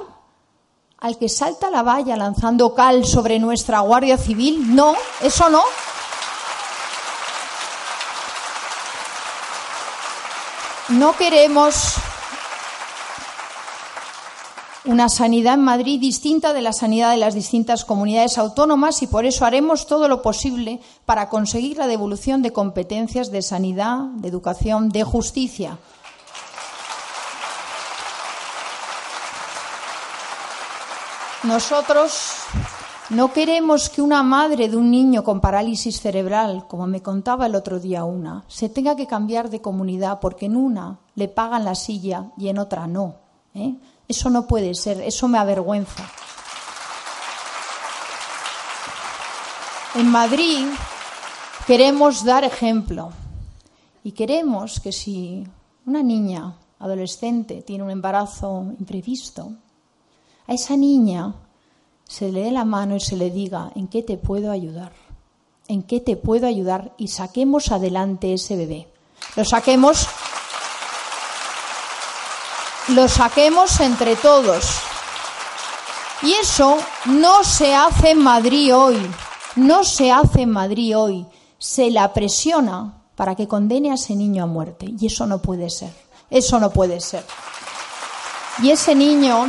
al que salta la valla lanzando cal sobre nuestra Guardia Civil. No, eso no. No queremos una sanidad en Madrid distinta de la sanidad de las distintas comunidades autónomas y por eso haremos todo lo posible para conseguir la devolución de competencias de sanidad, de educación, de justicia. Nosotros no queremos que una madre de un niño con parálisis cerebral, como me contaba el otro día una, se tenga que cambiar de comunidad porque en una le pagan la silla y en otra no. ¿eh? Eso no puede ser, eso me avergüenza. En Madrid queremos dar ejemplo y queremos que si una niña adolescente tiene un embarazo imprevisto, a esa niña se le dé la mano y se le diga en qué te puedo ayudar, en qué te puedo ayudar y saquemos adelante ese bebé. Lo saquemos lo saquemos entre todos. Y eso no se hace en Madrid hoy, no se hace en Madrid hoy. Se la presiona para que condene a ese niño a muerte. Y eso no puede ser, eso no puede ser. Y ese niño,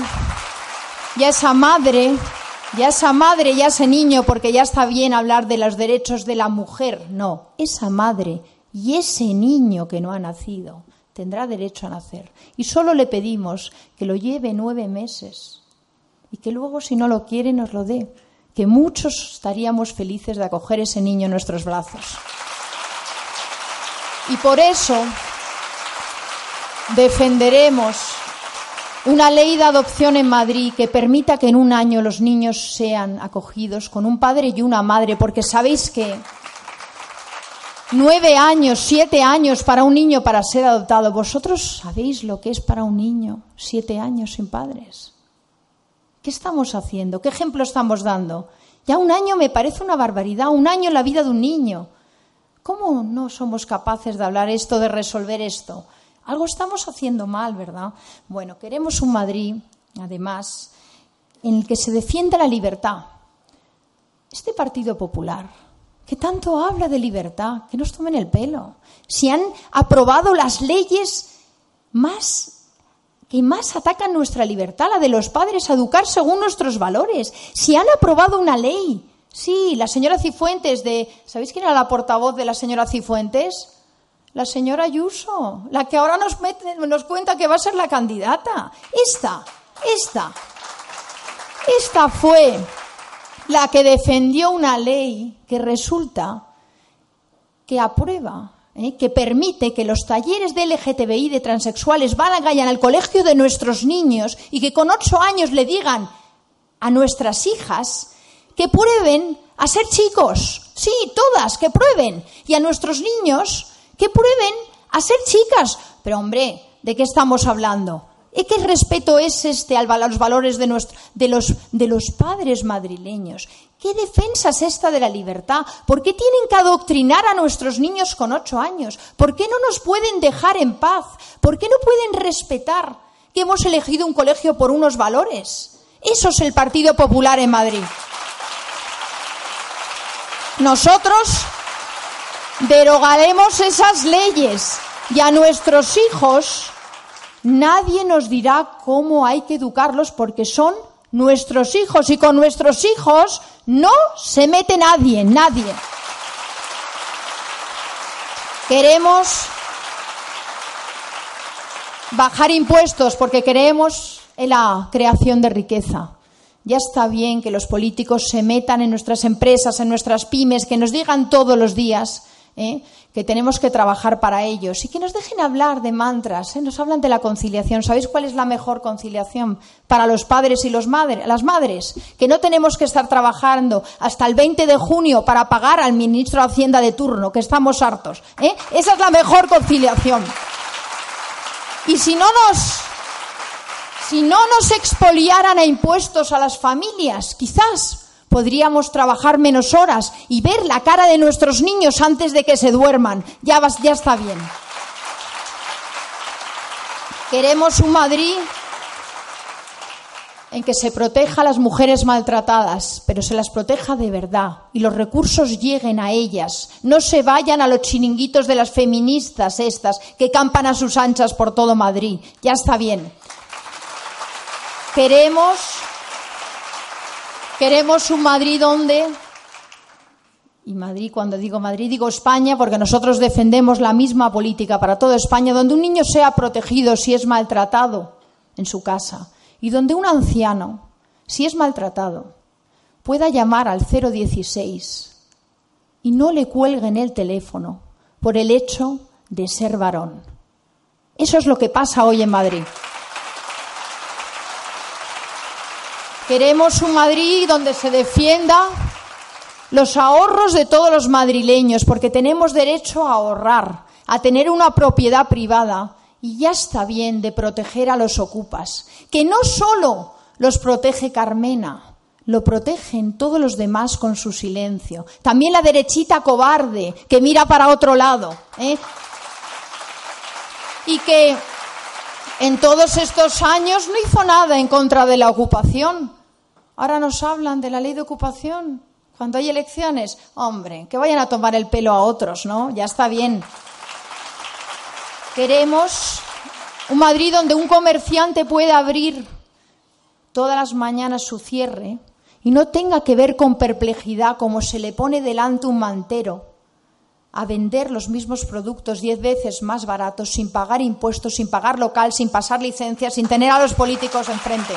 ya esa madre, ya esa madre, ya ese niño, porque ya está bien hablar de los derechos de la mujer, no, esa madre y ese niño que no ha nacido tendrá derecho a nacer. Y solo le pedimos que lo lleve nueve meses y que luego, si no lo quiere, nos lo dé. Que muchos estaríamos felices de acoger ese niño en nuestros brazos. Y por eso defenderemos una ley de adopción en Madrid que permita que en un año los niños sean acogidos con un padre y una madre, porque sabéis que nueve años, siete años para un niño para ser adoptado. ¿Vosotros sabéis lo que es para un niño siete años sin padres? ¿Qué estamos haciendo? ¿Qué ejemplo estamos dando? Ya un año me parece una barbaridad, un año en la vida de un niño. ¿Cómo no somos capaces de hablar esto, de resolver esto? Algo estamos haciendo mal, ¿verdad? Bueno, queremos un Madrid, además, en el que se defienda la libertad. Este Partido Popular, que tanto habla de libertad, que nos tomen el pelo. Si han aprobado las leyes más que más atacan nuestra libertad, la de los padres a educar según nuestros valores. Si han aprobado una ley. Sí, la señora Cifuentes de ¿Sabéis quién era la portavoz de la señora Cifuentes? La señora Ayuso, la que ahora nos, nos cuenta que va a ser la candidata. Esta, esta, esta fue la que defendió una ley que resulta que aprueba, ¿eh? que permite que los talleres de LGTBI de transexuales vayan al colegio de nuestros niños y que con ocho años le digan a nuestras hijas que prueben a ser chicos. Sí, todas, que prueben. Y a nuestros niños que prueben a ser chicas. Pero hombre, ¿de qué estamos hablando? ¿Y qué respeto es este a los valores de, de, los, de los padres madrileños? ¿Qué defensa es esta de la libertad? ¿Por qué tienen que adoctrinar a nuestros niños con ocho años? ¿Por qué no nos pueden dejar en paz? ¿Por qué no pueden respetar que hemos elegido un colegio por unos valores? Eso es el Partido Popular en Madrid. Nosotros derogaremos esas leyes y a nuestros hijos Nadie nos dirá cómo hay que educarlos porque son nuestros hijos y con nuestros hijos no se mete nadie, nadie. Queremos bajar impuestos porque creemos en la creación de riqueza. Ya está bien que los políticos se metan en nuestras empresas, en nuestras pymes, que nos digan todos los días ¿eh? Que tenemos que trabajar para ellos y que nos dejen hablar de mantras, ¿eh? nos hablan de la conciliación. ¿Sabéis cuál es la mejor conciliación para los padres y los madres, las madres? Que no tenemos que estar trabajando hasta el 20 de junio para pagar al ministro de Hacienda de turno, que estamos hartos. ¿eh? Esa es la mejor conciliación. Y si no nos si no nos expoliaran a impuestos a las familias, quizás podríamos trabajar menos horas y ver la cara de nuestros niños antes de que se duerman. Ya, ya está bien. Queremos un Madrid en que se proteja a las mujeres maltratadas, pero se las proteja de verdad y los recursos lleguen a ellas. No se vayan a los chiringuitos de las feministas estas que campan a sus anchas por todo Madrid. Ya está bien. Queremos Queremos un Madrid donde, y Madrid, cuando digo Madrid, digo España, porque nosotros defendemos la misma política para toda España, donde un niño sea protegido si es maltratado en su casa y donde un anciano, si es maltratado, pueda llamar al 016 y no le cuelguen el teléfono por el hecho de ser varón. Eso es lo que pasa hoy en Madrid. Queremos un Madrid donde se defienda los ahorros de todos los madrileños, porque tenemos derecho a ahorrar, a tener una propiedad privada. Y ya está bien de proteger a los ocupas, que no solo los protege Carmena, lo protegen todos los demás con su silencio. También la derechita cobarde que mira para otro lado. ¿eh? Y que en todos estos años no hizo nada en contra de la ocupación. Ahora nos hablan de la ley de ocupación. Cuando hay elecciones, hombre, que vayan a tomar el pelo a otros, ¿no? Ya está bien. Queremos un Madrid donde un comerciante pueda abrir todas las mañanas su cierre y no tenga que ver con perplejidad como se le pone delante un mantero a vender los mismos productos diez veces más baratos sin pagar impuestos, sin pagar local, sin pasar licencias, sin tener a los políticos enfrente.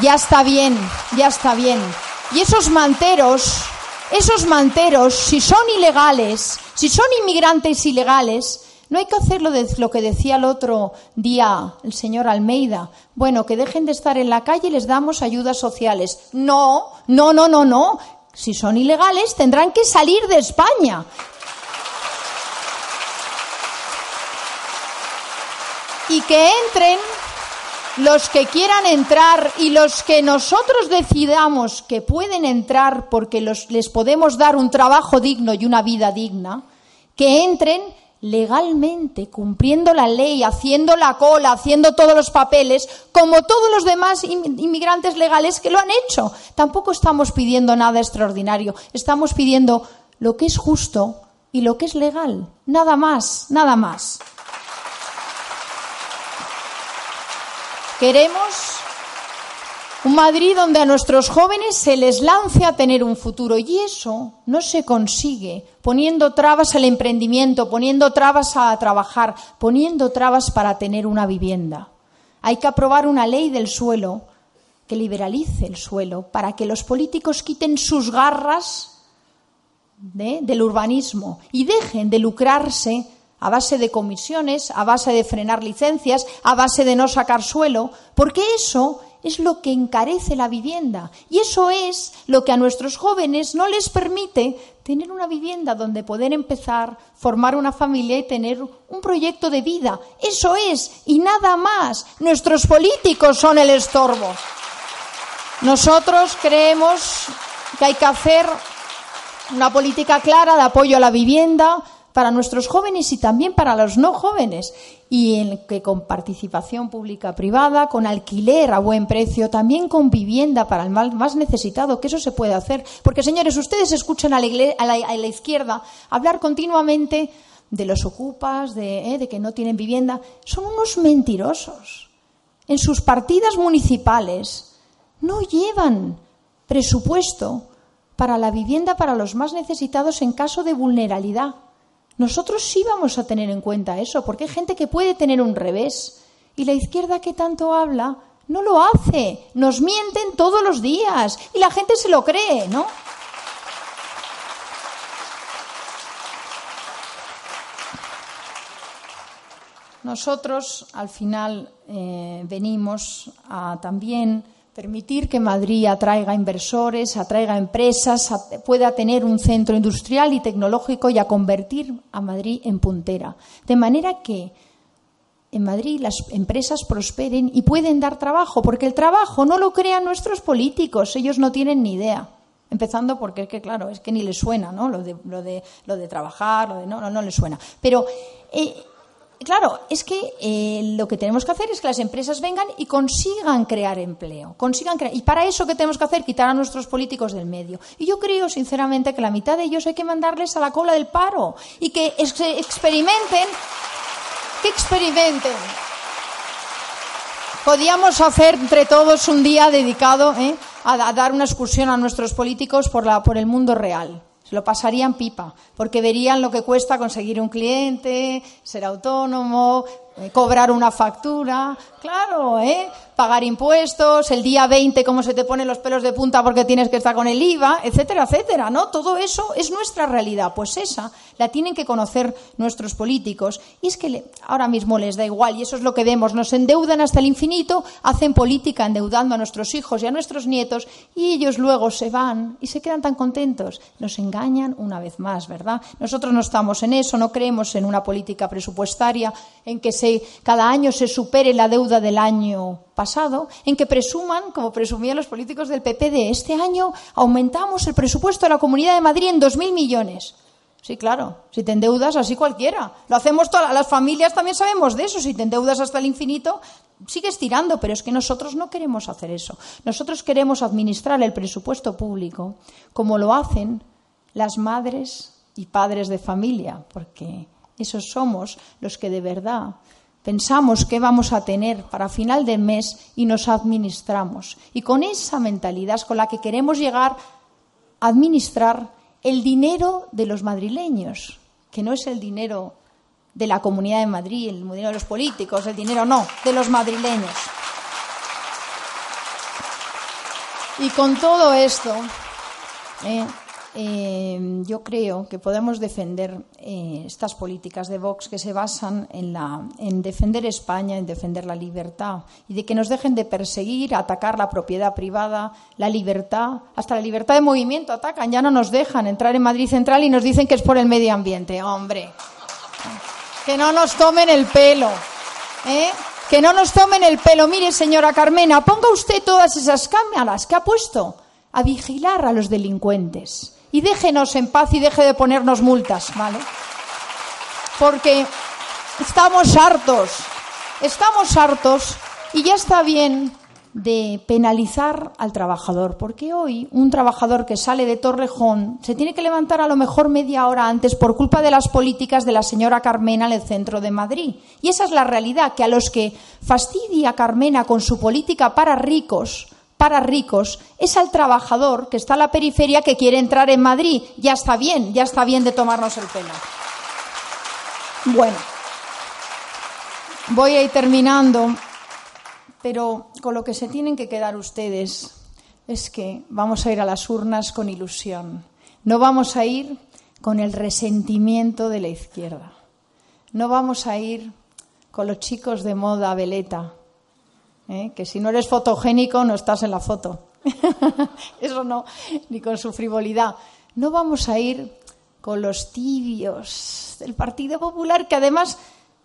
Ya está bien, ya está bien. Y esos manteros, esos manteros, si son ilegales, si son inmigrantes ilegales, no hay que hacerlo de lo que decía el otro día el señor Almeida. Bueno, que dejen de estar en la calle y les damos ayudas sociales. No, no, no, no, no. Si son ilegales, tendrán que salir de España. Y que entren los que quieran entrar y los que nosotros decidamos que pueden entrar porque les podemos dar un trabajo digno y una vida digna, que entren legalmente, cumpliendo la ley, haciendo la cola, haciendo todos los papeles, como todos los demás inmigrantes legales que lo han hecho. Tampoco estamos pidiendo nada extraordinario, estamos pidiendo lo que es justo y lo que es legal. Nada más, nada más. Queremos un Madrid donde a nuestros jóvenes se les lance a tener un futuro y eso no se consigue poniendo trabas al emprendimiento, poniendo trabas a trabajar, poniendo trabas para tener una vivienda. Hay que aprobar una ley del suelo que liberalice el suelo para que los políticos quiten sus garras del urbanismo y dejen de lucrarse a base de comisiones, a base de frenar licencias, a base de no sacar suelo, porque eso es lo que encarece la vivienda y eso es lo que a nuestros jóvenes no les permite tener una vivienda donde poder empezar, formar una familia y tener un proyecto de vida. Eso es, y nada más. Nuestros políticos son el estorbo. Nosotros creemos que hay que hacer una política clara de apoyo a la vivienda, para nuestros jóvenes y también para los no jóvenes, y en que con participación pública-privada, con alquiler a buen precio, también con vivienda para el más necesitado, que eso se puede hacer. Porque, señores, ustedes escuchan a la, izquierda hablar continuamente de los ocupas, eh, de que no tienen vivienda. Son unos mentirosos. En sus partidas municipales no llevan presupuesto para la vivienda para los más necesitados en caso de vulnerabilidad. Nosotros sí vamos a tener en cuenta eso, porque hay gente que puede tener un revés. Y la izquierda que tanto habla no lo hace. Nos mienten todos los días y la gente se lo cree, ¿no? Nosotros al final eh, venimos a también permitir que Madrid atraiga inversores, atraiga empresas, pueda tener un centro industrial y tecnológico y a convertir a Madrid en puntera. De manera que en Madrid las empresas prosperen y pueden dar trabajo, porque el trabajo no lo crean nuestros políticos, ellos no tienen ni idea. Empezando porque es que, claro, es que ni les suena, ¿no? Lo de, lo de, lo de trabajar, lo de, no, no, no les suena. Pero eh, claro, es que eh, lo que tenemos que hacer es que las empresas vengan y consigan crear empleo, consigan crear, y para eso qué tenemos que hacer quitar a nuestros políticos del medio. Y yo creo sinceramente que la mitad de ellos hay que mandarles a la cola del paro y que experimenten, que experimenten. Podíamos hacer entre todos un día dedicado ¿eh? a, dar una excursión a nuestros políticos por, el mundo real lo pasarían pipa, porque verían lo que cuesta conseguir un cliente, ser autónomo, eh, cobrar una factura, claro, ¿eh? pagar impuestos, el día 20 cómo se te ponen los pelos de punta porque tienes que estar con el IVA, etcétera, etcétera, ¿no? Todo eso es nuestra realidad, pues esa la tienen que conocer nuestros políticos y es que ahora mismo les da igual y eso es lo que vemos, nos endeudan hasta el infinito, hacen política endeudando a nuestros hijos y a nuestros nietos y ellos luego se van y se quedan tan contentos, nos engañan una vez más, ¿verdad? Nosotros no estamos en eso, no creemos en una política presupuestaria en que cada año se supere la deuda del año pasado, en que presuman, como presumían los políticos del PP, de este año aumentamos el presupuesto de la Comunidad de Madrid en 2.000 millones. Sí, claro, si te endeudas así cualquiera. Lo hacemos todas las familias también sabemos de eso. Si te endeudas hasta el infinito, sigues tirando, pero es que nosotros no queremos hacer eso. Nosotros queremos administrar el presupuesto público como lo hacen las madres y padres de familia, porque esos somos los que de verdad pensamos qué vamos a tener para final del mes y nos administramos. Y con esa mentalidad es con la que queremos llegar a administrar el dinero de los madrileños, que no es el dinero de la Comunidad de Madrid, el dinero de los políticos, el dinero no, de los madrileños. Y con todo esto, eh, eh, yo creo que podemos defender eh, estas políticas de Vox que se basan en, la, en defender España, en defender la libertad y de que nos dejen de perseguir, atacar la propiedad privada, la libertad, hasta la libertad de movimiento atacan, ya no nos dejan entrar en Madrid Central y nos dicen que es por el medio ambiente. Hombre, que no nos tomen el pelo. ¿eh? Que no nos tomen el pelo. Mire, señora Carmena, ponga usted todas esas cámaras que ha puesto a vigilar a los delincuentes y déjenos en paz y deje de ponernos multas, ¿vale? Porque estamos hartos, estamos hartos y ya está bien de penalizar al trabajador, porque hoy un trabajador que sale de Torrejón se tiene que levantar a lo mejor media hora antes por culpa de las políticas de la señora Carmena en el centro de Madrid. Y esa es la realidad, que a los que fastidia Carmena con su política para ricos, para ricos es al trabajador que está en la periferia que quiere entrar en Madrid. Ya está bien, ya está bien de tomarnos el pelo. Bueno, voy a ir terminando, pero con lo que se tienen que quedar ustedes es que vamos a ir a las urnas con ilusión. No vamos a ir con el resentimiento de la izquierda. No vamos a ir con los chicos de moda veleta ¿eh? que si no eres fotogénico no estás en la foto. *laughs* Eso no, ni con su frivolidad. No vamos a ir con los tibios del Partido Popular, que además,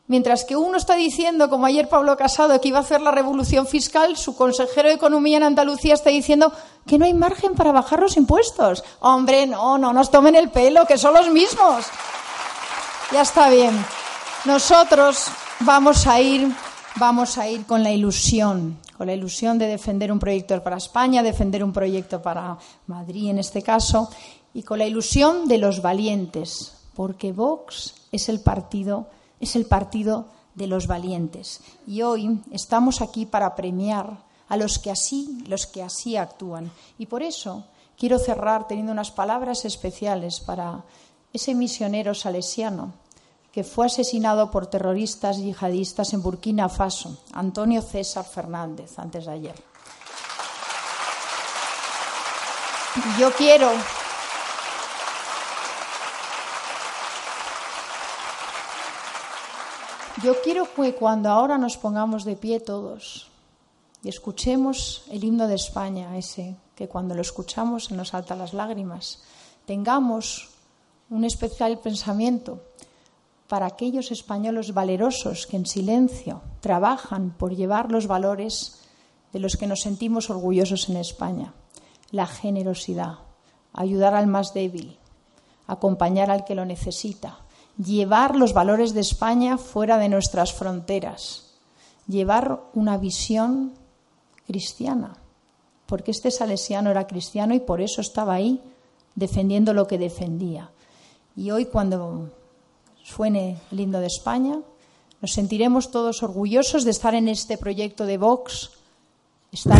mientras que uno está diciendo, como ayer Pablo Casado, que iba a hacer la revolución fiscal, su consejero de Economía en Andalucía está diciendo que no hay margen para bajar los impuestos. Hombre, no, no nos tomen el pelo, que son los mismos. Ya está bien. Nosotros vamos a ir vamos a ir con la ilusión, con la ilusión de defender un proyecto para España, defender un proyecto para Madrid en este caso, y con la ilusión de los valientes, porque Vox es el partido, es el partido de los valientes. Y hoy estamos aquí para premiar a los que así, los que así actúan. Y por eso quiero cerrar teniendo unas palabras especiales para ese misionero salesiano que fue asesinado por terroristas yihadistas en Burkina Faso, Antonio César Fernández, antes de ayer. Yo quiero Yo quiero que cuando ahora nos pongamos de pie todos y escuchemos el himno de España, ese que cuando lo escuchamos se nos saltan las lágrimas, tengamos un especial pensamiento para aquellos españoles valerosos que en silencio trabajan por llevar los valores de los que nos sentimos orgullosos en España. La generosidad, ayudar al más débil, acompañar al que lo necesita, llevar los valores de España fuera de nuestras fronteras, llevar una visión cristiana, porque este salesiano era cristiano y por eso estaba ahí defendiendo lo que defendía. Y hoy cuando suene el himno de España, nos sentiremos todos orgullosos de estar en este proyecto de Vox. Estar